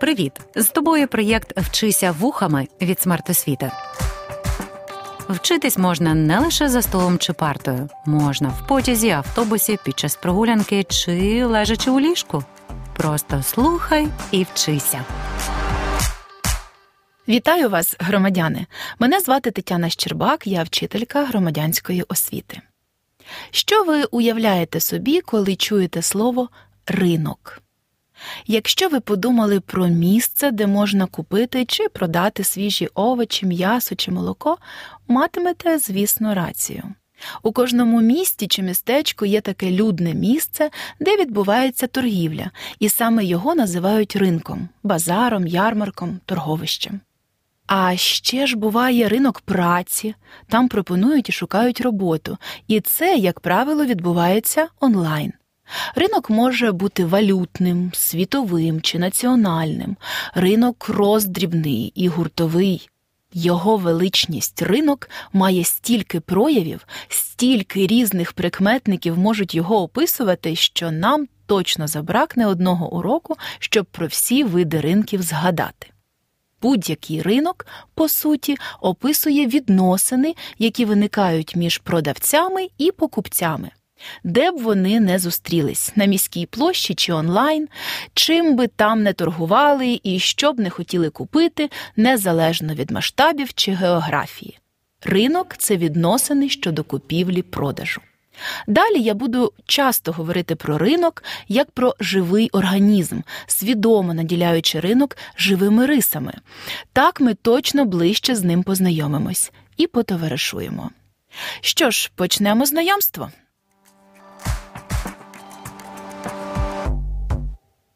Привіт! З тобою проєкт Вчися вухами від смертосвіти. Вчитись можна не лише за столом чи партою, можна в потязі, автобусі, під час прогулянки чи лежачи у ліжку. Просто слухай і вчися. Вітаю вас, громадяни! Мене звати Тетяна Щербак, я вчителька громадянської освіти. Що ви уявляєте собі, коли чуєте слово ринок? Якщо ви подумали про місце, де можна купити чи продати свіжі овочі, м'ясо чи молоко, матимете, звісно, рацію. У кожному місті чи містечку є таке людне місце, де відбувається торгівля, і саме його називають ринком, базаром, ярмарком, торговищем. А ще ж буває ринок праці, там пропонують і шукають роботу, і це, як правило, відбувається онлайн. Ринок може бути валютним, світовим чи національним, ринок роздрібний і гуртовий. Його величність ринок має стільки проявів, стільки різних прикметників можуть його описувати, що нам точно забракне одного уроку, щоб про всі види ринків згадати. Будь-який ринок, по суті, описує відносини, які виникають між продавцями і покупцями. Де б вони не зустрілись на міській площі чи онлайн, чим би там не торгували і що б не хотіли купити, незалежно від масштабів чи географії. Ринок це відносини щодо купівлі продажу. Далі я буду часто говорити про ринок як про живий організм, свідомо наділяючи ринок живими рисами. Так ми точно ближче з ним познайомимось і потоваришуємо. Що ж, почнемо знайомство.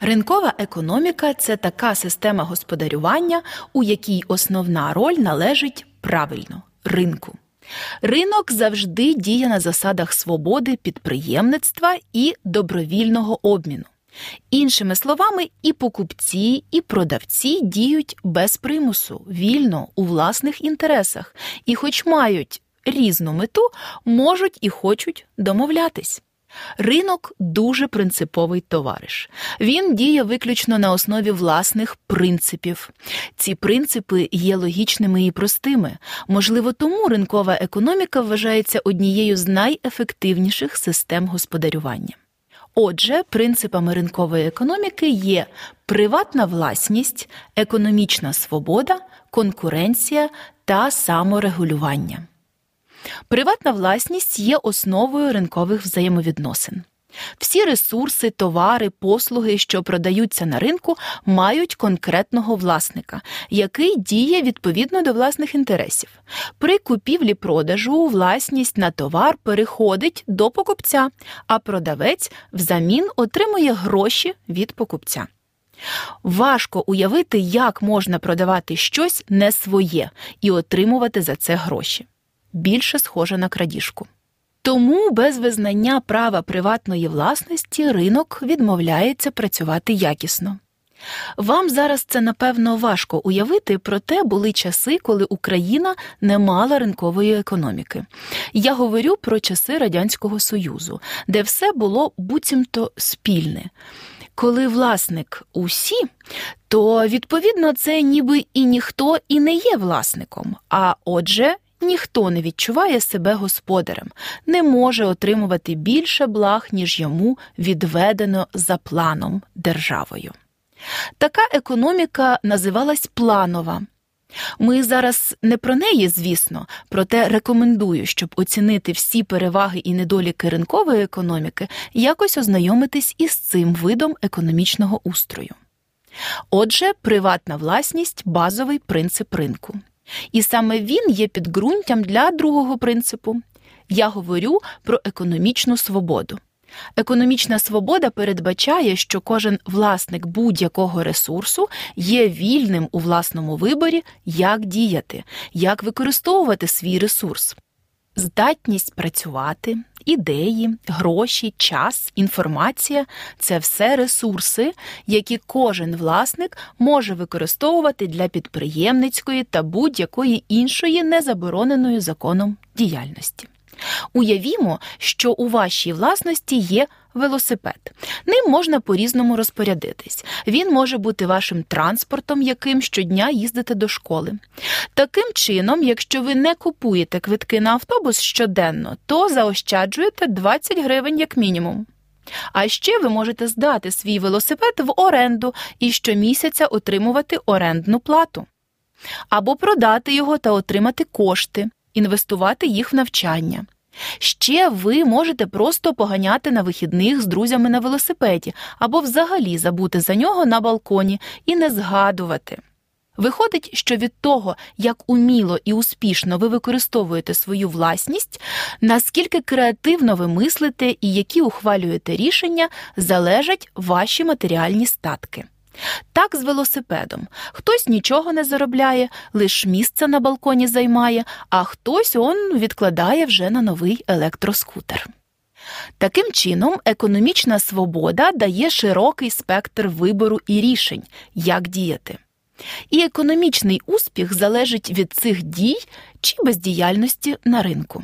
Ринкова економіка це така система господарювання, у якій основна роль належить правильно ринку. Ринок завжди діє на засадах свободи підприємництва і добровільного обміну. Іншими словами, і покупці, і продавці діють без примусу, вільно у власних інтересах, і, хоч мають різну мету, можуть і хочуть домовлятись. Ринок дуже принциповий товариш. Він діє виключно на основі власних принципів. Ці принципи є логічними і простими. Можливо, тому ринкова економіка вважається однією з найефективніших систем господарювання. Отже, принципами ринкової економіки є приватна власність, економічна свобода, конкуренція та саморегулювання. Приватна власність є основою ринкових взаємовідносин. Всі ресурси, товари, послуги, що продаються на ринку, мають конкретного власника, який діє відповідно до власних інтересів. При купівлі-продажу власність на товар переходить до покупця, а продавець взамін отримує гроші від покупця. Важко уявити, як можна продавати щось не своє і отримувати за це гроші більше схожа на крадіжку. Тому без визнання права приватної власності ринок відмовляється працювати якісно. Вам зараз це напевно важко уявити, проте були часи, коли Україна не мала ринкової економіки. Я говорю про часи Радянського Союзу, де все було буцімто спільне. Коли власник усі, то відповідно це ніби і ніхто і не є власником, а отже, Ніхто не відчуває себе господарем, не може отримувати більше благ, ніж йому відведено за планом державою. Така економіка називалась планова. Ми зараз не про неї, звісно, проте рекомендую, щоб оцінити всі переваги і недоліки ринкової економіки, якось ознайомитись із цим видом економічного устрою. Отже, приватна власність базовий принцип ринку. І саме він є підґрунтям для другого принципу. Я говорю про економічну свободу. Економічна свобода передбачає, що кожен власник будь-якого ресурсу є вільним у власному виборі, як діяти, як використовувати свій ресурс здатність працювати, ідеї, гроші, час, інформація це все ресурси, які кожен власник може використовувати для підприємницької та будь-якої іншої незабороненої законом діяльності. Уявімо, що у вашій власності є велосипед. Ним можна по-різному розпорядитись. Він може бути вашим транспортом, яким щодня їздите до школи. Таким чином, якщо ви не купуєте квитки на автобус щоденно, то заощаджуєте 20 гривень як мінімум. А ще ви можете здати свій велосипед в оренду і щомісяця отримувати орендну плату. Або продати його та отримати кошти, інвестувати їх в навчання. Ще ви можете просто поганяти на вихідних з друзями на велосипеді або взагалі забути за нього на балконі і не згадувати. Виходить, що від того, як уміло і успішно ви використовуєте свою власність, наскільки креативно ви мислите і які ухвалюєте рішення, залежать ваші матеріальні статки. Так з велосипедом. Хтось нічого не заробляє, лише місце на балконі займає, а хтось он відкладає вже на новий електроскутер. Таким чином, економічна свобода дає широкий спектр вибору і рішень, як діяти. І економічний успіх залежить від цих дій чи бездіяльності на ринку.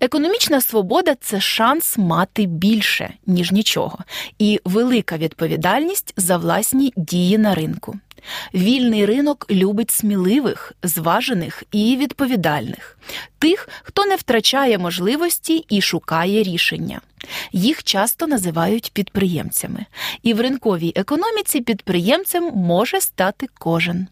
Економічна свобода це шанс мати більше, ніж нічого, і велика відповідальність за власні дії на ринку. Вільний ринок любить сміливих, зважених і відповідальних, тих, хто не втрачає можливості і шукає рішення. Їх часто називають підприємцями, і в ринковій економіці підприємцем може стати кожен.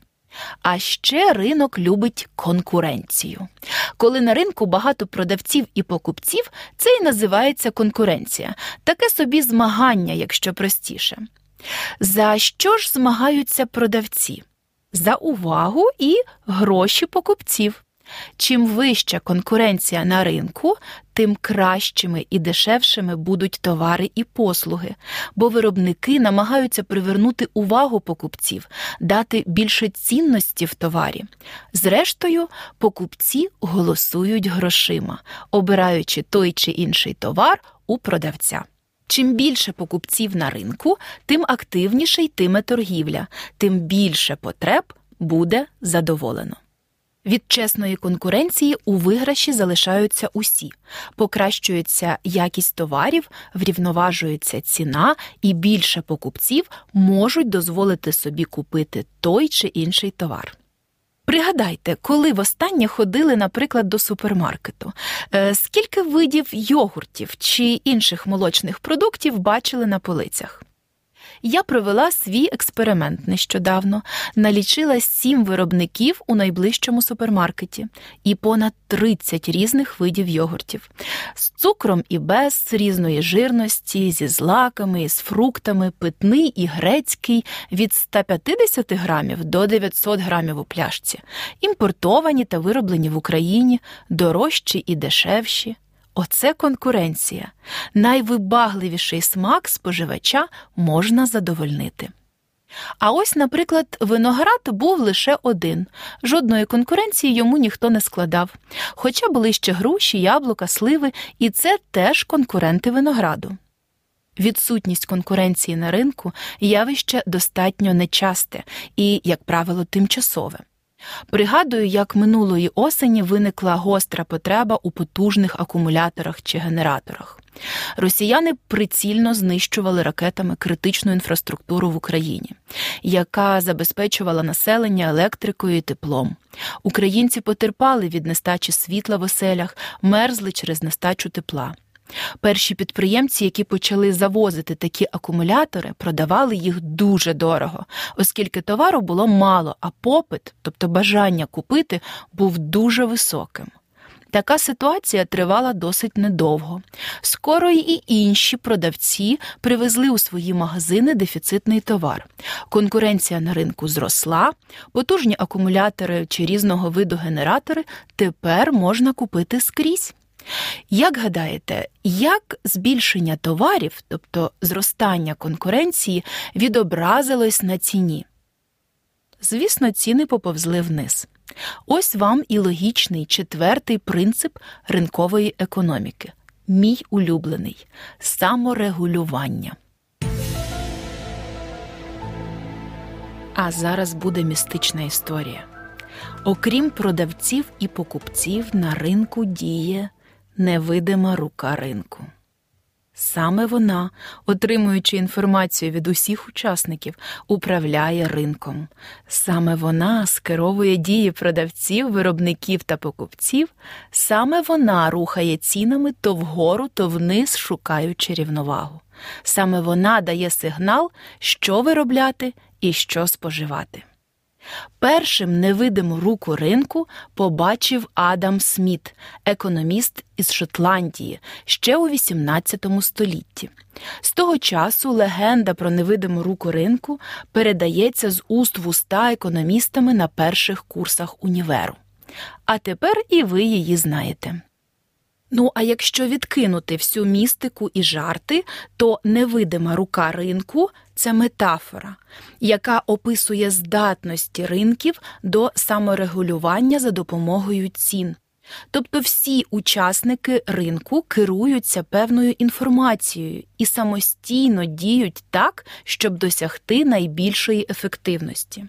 А ще ринок любить конкуренцію. Коли на ринку багато продавців і покупців, це і називається конкуренція, таке собі змагання, якщо простіше. За що ж змагаються продавці? За увагу і гроші покупців. Чим вища конкуренція на ринку, тим кращими і дешевшими будуть товари і послуги, бо виробники намагаються привернути увагу покупців, дати більше цінності в товарі. Зрештою, покупці голосують грошима, обираючи той чи інший товар у продавця. Чим більше покупців на ринку, тим активніше йтиме торгівля, тим більше потреб буде задоволено. Від чесної конкуренції у виграші залишаються усі, покращується якість товарів, врівноважується ціна, і більше покупців можуть дозволити собі купити той чи інший товар. Пригадайте, коли востаннє ходили, наприклад, до супермаркету, е, скільки видів йогуртів чи інших молочних продуктів бачили на полицях? Я провела свій експеримент нещодавно, налічила сім виробників у найближчому супермаркеті і понад 30 різних видів йогуртів. З цукром і без, різної жирності, зі злаками, з фруктами, питний і грецький від 150 грамів до 900 грамів у пляшці, імпортовані та вироблені в Україні, дорожчі і дешевші. Оце конкуренція. Найвибагливіший смак споживача можна задовольнити. А ось, наприклад, виноград був лише один, жодної конкуренції йому ніхто не складав, хоча були ще груші, яблука, сливи, і це теж конкуренти винограду. Відсутність конкуренції на ринку явище достатньо нечасте і, як правило, тимчасове. Пригадую, як минулої осені виникла гостра потреба у потужних акумуляторах чи генераторах. Росіяни прицільно знищували ракетами критичну інфраструктуру в Україні, яка забезпечувала населення електрикою і теплом. Українці потерпали від нестачі світла в оселях, мерзли через нестачу тепла. Перші підприємці, які почали завозити такі акумулятори, продавали їх дуже дорого, оскільки товару було мало, а попит, тобто бажання купити, був дуже високим. Така ситуація тривала досить недовго. Скоро і інші продавці привезли у свої магазини дефіцитний товар. Конкуренція на ринку зросла, потужні акумулятори чи різного виду генератори тепер можна купити скрізь. Як гадаєте, як збільшення товарів, тобто зростання конкуренції, відобразилось на ціні? Звісно, ціни поповзли вниз. Ось вам і логічний четвертий принцип ринкової економіки мій улюблений саморегулювання. А зараз буде містична історія. Окрім продавців і покупців, на ринку діє невидима рука ринку. Саме вона, отримуючи інформацію від усіх учасників, управляє ринком. Саме вона скеровує дії продавців, виробників та покупців, саме вона рухає цінами то вгору, то вниз, шукаючи рівновагу. Саме вона дає сигнал, що виробляти і що споживати. Першим невидиму руку ринку побачив Адам Сміт, економіст із Шотландії, ще у XVIII столітті. З того часу легенда про невидиму руку ринку передається з уст в уста економістами на перших курсах універу. А тепер і ви її знаєте. Ну, а якщо відкинути всю містику і жарти, то невидима рука ринку це метафора, яка описує здатності ринків до саморегулювання за допомогою цін. Тобто всі учасники ринку керуються певною інформацією і самостійно діють так, щоб досягти найбільшої ефективності.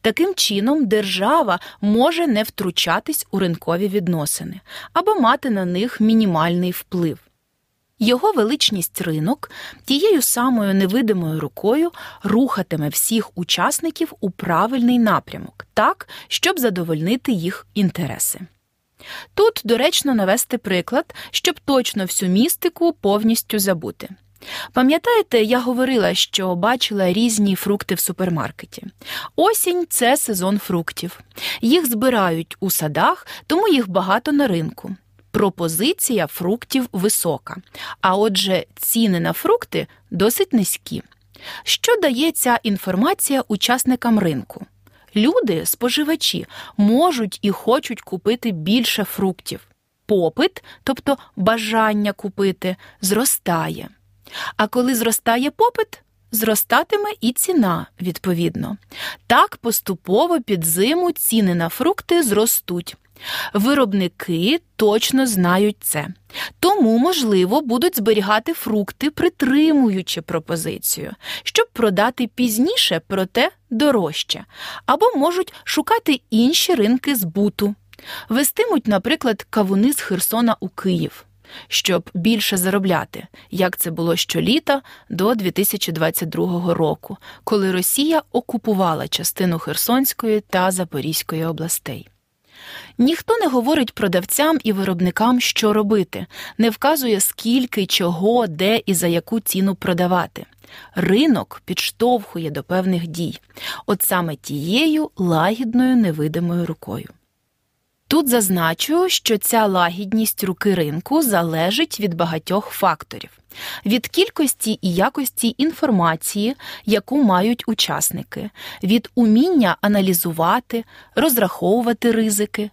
Таким чином, держава може не втручатись у ринкові відносини або мати на них мінімальний вплив. Його величність ринок тією самою невидимою рукою рухатиме всіх учасників у правильний напрямок, так, щоб задовольнити їх інтереси. Тут доречно навести приклад, щоб точно всю містику повністю забути. Пам'ятаєте, я говорила, що бачила різні фрукти в супермаркеті. Осінь це сезон фруктів. Їх збирають у садах, тому їх багато на ринку. Пропозиція фруктів висока, а отже, ціни на фрукти досить низькі. Що дає ця інформація учасникам ринку? Люди, споживачі, можуть і хочуть купити більше фруктів. Попит, тобто бажання купити, зростає. А коли зростає попит, зростатиме і ціна відповідно. Так поступово під зиму ціни на фрукти зростуть. Виробники точно знають це, тому, можливо, будуть зберігати фрукти, притримуючи пропозицію, щоб продати пізніше, проте дорожче, або можуть шукати інші ринки збуту. Вестимуть, наприклад, кавуни з Херсона у Київ щоб більше заробляти, як це було щоліта до 2022 року, коли Росія окупувала частину Херсонської та Запорізької областей. Ніхто не говорить продавцям і виробникам, що робити, не вказує, скільки, чого, де і за яку ціну продавати. Ринок підштовхує до певних дій, от саме тією лагідною невидимою рукою. Тут зазначу, що ця лагідність руки ринку залежить від багатьох факторів, від кількості і якості інформації, яку мають учасники, від уміння аналізувати, розраховувати ризики.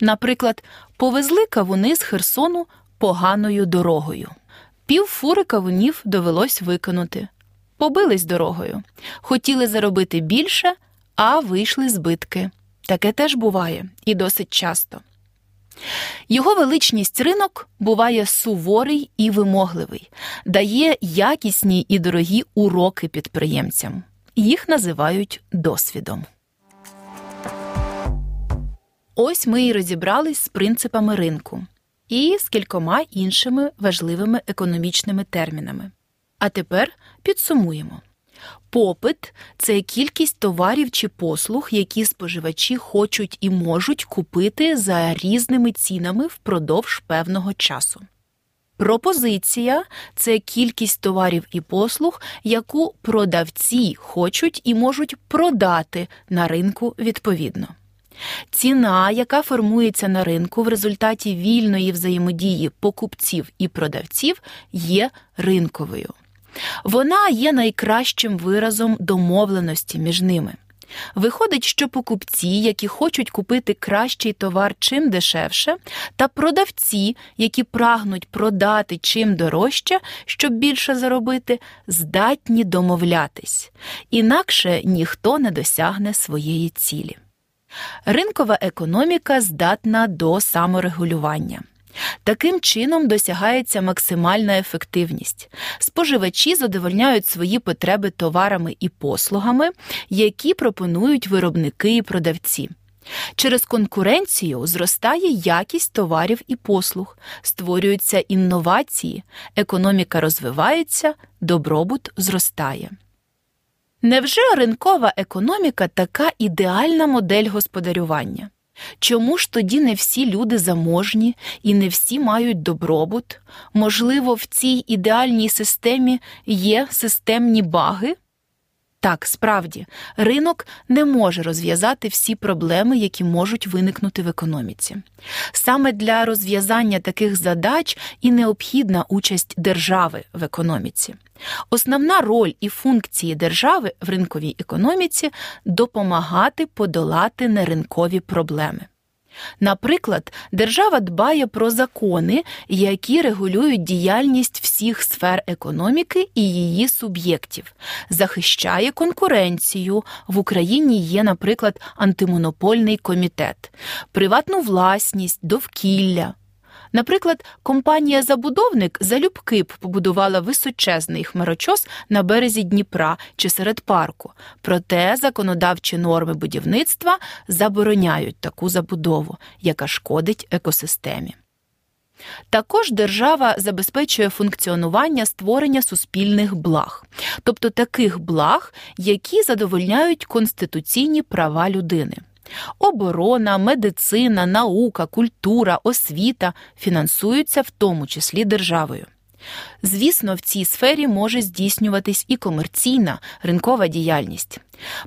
Наприклад, повезли кавуни з Херсону поганою дорогою. Пів фури кавунів довелось викинути, побились дорогою, хотіли заробити більше, а вийшли збитки. Таке теж буває і досить часто. Його величність ринок буває суворий і вимогливий, дає якісні і дорогі уроки підприємцям. Їх називають досвідом. Ось ми і розібрались з принципами ринку і з кількома іншими важливими економічними термінами. А тепер підсумуємо. Попит це кількість товарів чи послуг, які споживачі хочуть і можуть купити за різними цінами впродовж певного часу. Пропозиція це кількість товарів і послуг, яку продавці хочуть і можуть продати на ринку відповідно. Ціна, яка формується на ринку в результаті вільної взаємодії покупців і продавців, є ринковою. Вона є найкращим виразом домовленості між ними. Виходить, що покупці, які хочуть купити кращий товар чим дешевше, та продавці, які прагнуть продати чим дорожче, щоб більше заробити, здатні домовлятись, інакше ніхто не досягне своєї цілі. Ринкова економіка здатна до саморегулювання. Таким чином досягається максимальна ефективність. Споживачі задовольняють свої потреби товарами і послугами, які пропонують виробники і продавці. Через конкуренцію зростає якість товарів і послуг, створюються інновації, економіка розвивається, добробут зростає. Невже ринкова економіка така ідеальна модель господарювання? Чому ж тоді не всі люди заможні і не всі мають добробут? Можливо, в цій ідеальній системі є системні баги? Так, справді, ринок не може розв'язати всі проблеми, які можуть виникнути в економіці. Саме для розв'язання таких задач і необхідна участь держави в економіці. Основна роль і функції держави в ринковій економіці допомагати подолати неринкові проблеми. Наприклад, держава дбає про закони, які регулюють діяльність всіх сфер економіки і її суб'єктів, захищає конкуренцію. В Україні є, наприклад, антимонопольний комітет, приватну власність, довкілля. Наприклад, компанія Забудовник залюбки б побудувала височезний хмарочос на березі Дніпра чи серед парку, проте законодавчі норми будівництва забороняють таку забудову, яка шкодить екосистемі. Також держава забезпечує функціонування створення суспільних благ, тобто таких благ, які задовольняють конституційні права людини. Оборона, медицина, наука, культура, освіта фінансуються в тому числі державою. Звісно, в цій сфері може здійснюватись і комерційна ринкова діяльність.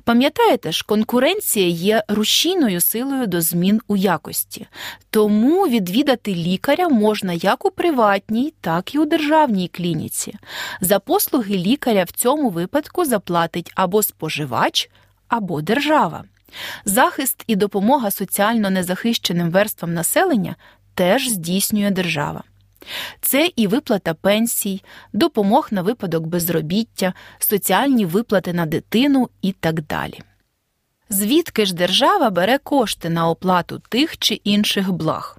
Пам'ятаєте ж, конкуренція є рушійною силою до змін у якості, тому відвідати лікаря можна як у приватній, так і у державній клініці. За послуги лікаря в цьому випадку заплатить або споживач, або держава. Захист і допомога соціально незахищеним верствам населення теж здійснює держава. Це і виплата пенсій, допомог на випадок безробіття, соціальні виплати на дитину і так далі. Звідки ж держава бере кошти на оплату тих чи інших благ?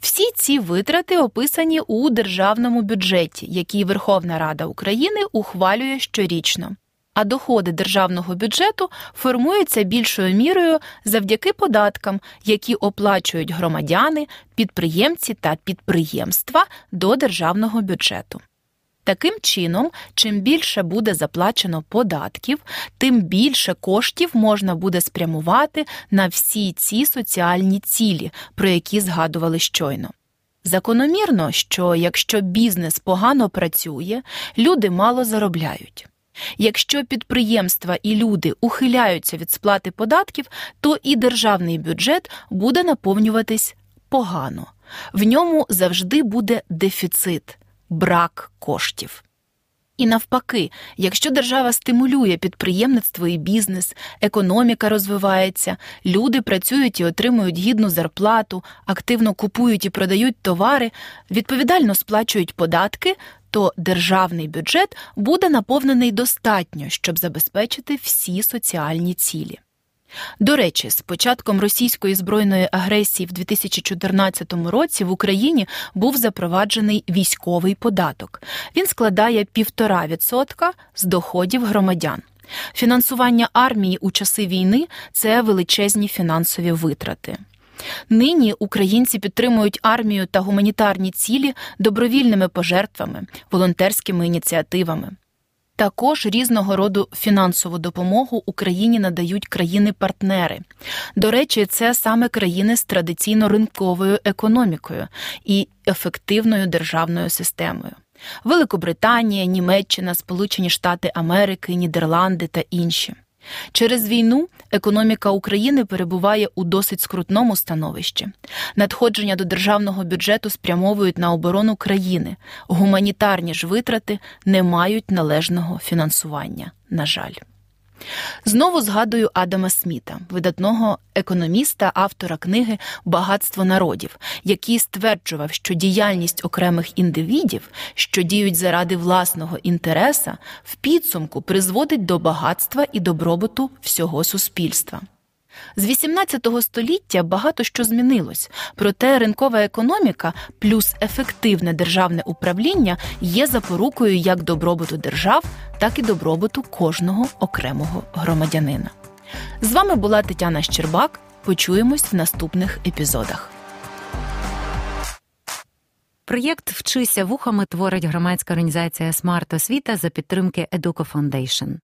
Всі ці витрати описані у державному бюджеті, який Верховна Рада України ухвалює щорічно а доходи державного бюджету формуються більшою мірою завдяки податкам, які оплачують громадяни, підприємці та підприємства до державного бюджету. Таким чином, чим більше буде заплачено податків, тим більше коштів можна буде спрямувати на всі ці соціальні цілі, про які згадували щойно. Закономірно, що якщо бізнес погано працює, люди мало заробляють. Якщо підприємства і люди ухиляються від сплати податків, то і державний бюджет буде наповнюватись погано. В ньому завжди буде дефіцит, брак коштів. І навпаки, якщо держава стимулює підприємництво і бізнес, економіка розвивається, люди працюють і отримують гідну зарплату, активно купують і продають товари, відповідально сплачують податки, то державний бюджет буде наповнений достатньо, щоб забезпечити всі соціальні цілі. До речі, з початком російської збройної агресії в 2014 році в Україні був запроваджений військовий податок. Він складає 1,5% з доходів громадян. Фінансування армії у часи війни це величезні фінансові витрати. Нині українці підтримують армію та гуманітарні цілі добровільними пожертвами, волонтерськими ініціативами. Також різного роду фінансову допомогу Україні надають країни-партнери. До речі, це саме країни з традиційно ринковою економікою і ефективною державною системою. Великобританія, Німеччина, Сполучені Штати Америки, Нідерланди та інші. Через війну економіка України перебуває у досить скрутному становищі. Надходження до державного бюджету спрямовують на оборону країни, гуманітарні ж витрати не мають належного фінансування. На жаль. Знову згадую Адама Сміта, видатного економіста, автора книги Багатство народів, який стверджував, що діяльність окремих індивідів, що діють заради власного інтереса, в підсумку призводить до багатства і добробуту всього суспільства. З 18 століття багато що змінилось, проте ринкова економіка плюс ефективне державне управління є запорукою як добробуту держав, так і добробуту кожного окремого громадянина. З вами була Тетяна Щербак Почуємось в наступних епізодах. Проєкт Вчися вухами творить громадська організація Смарт Освіта за підтримки Educo Foundation.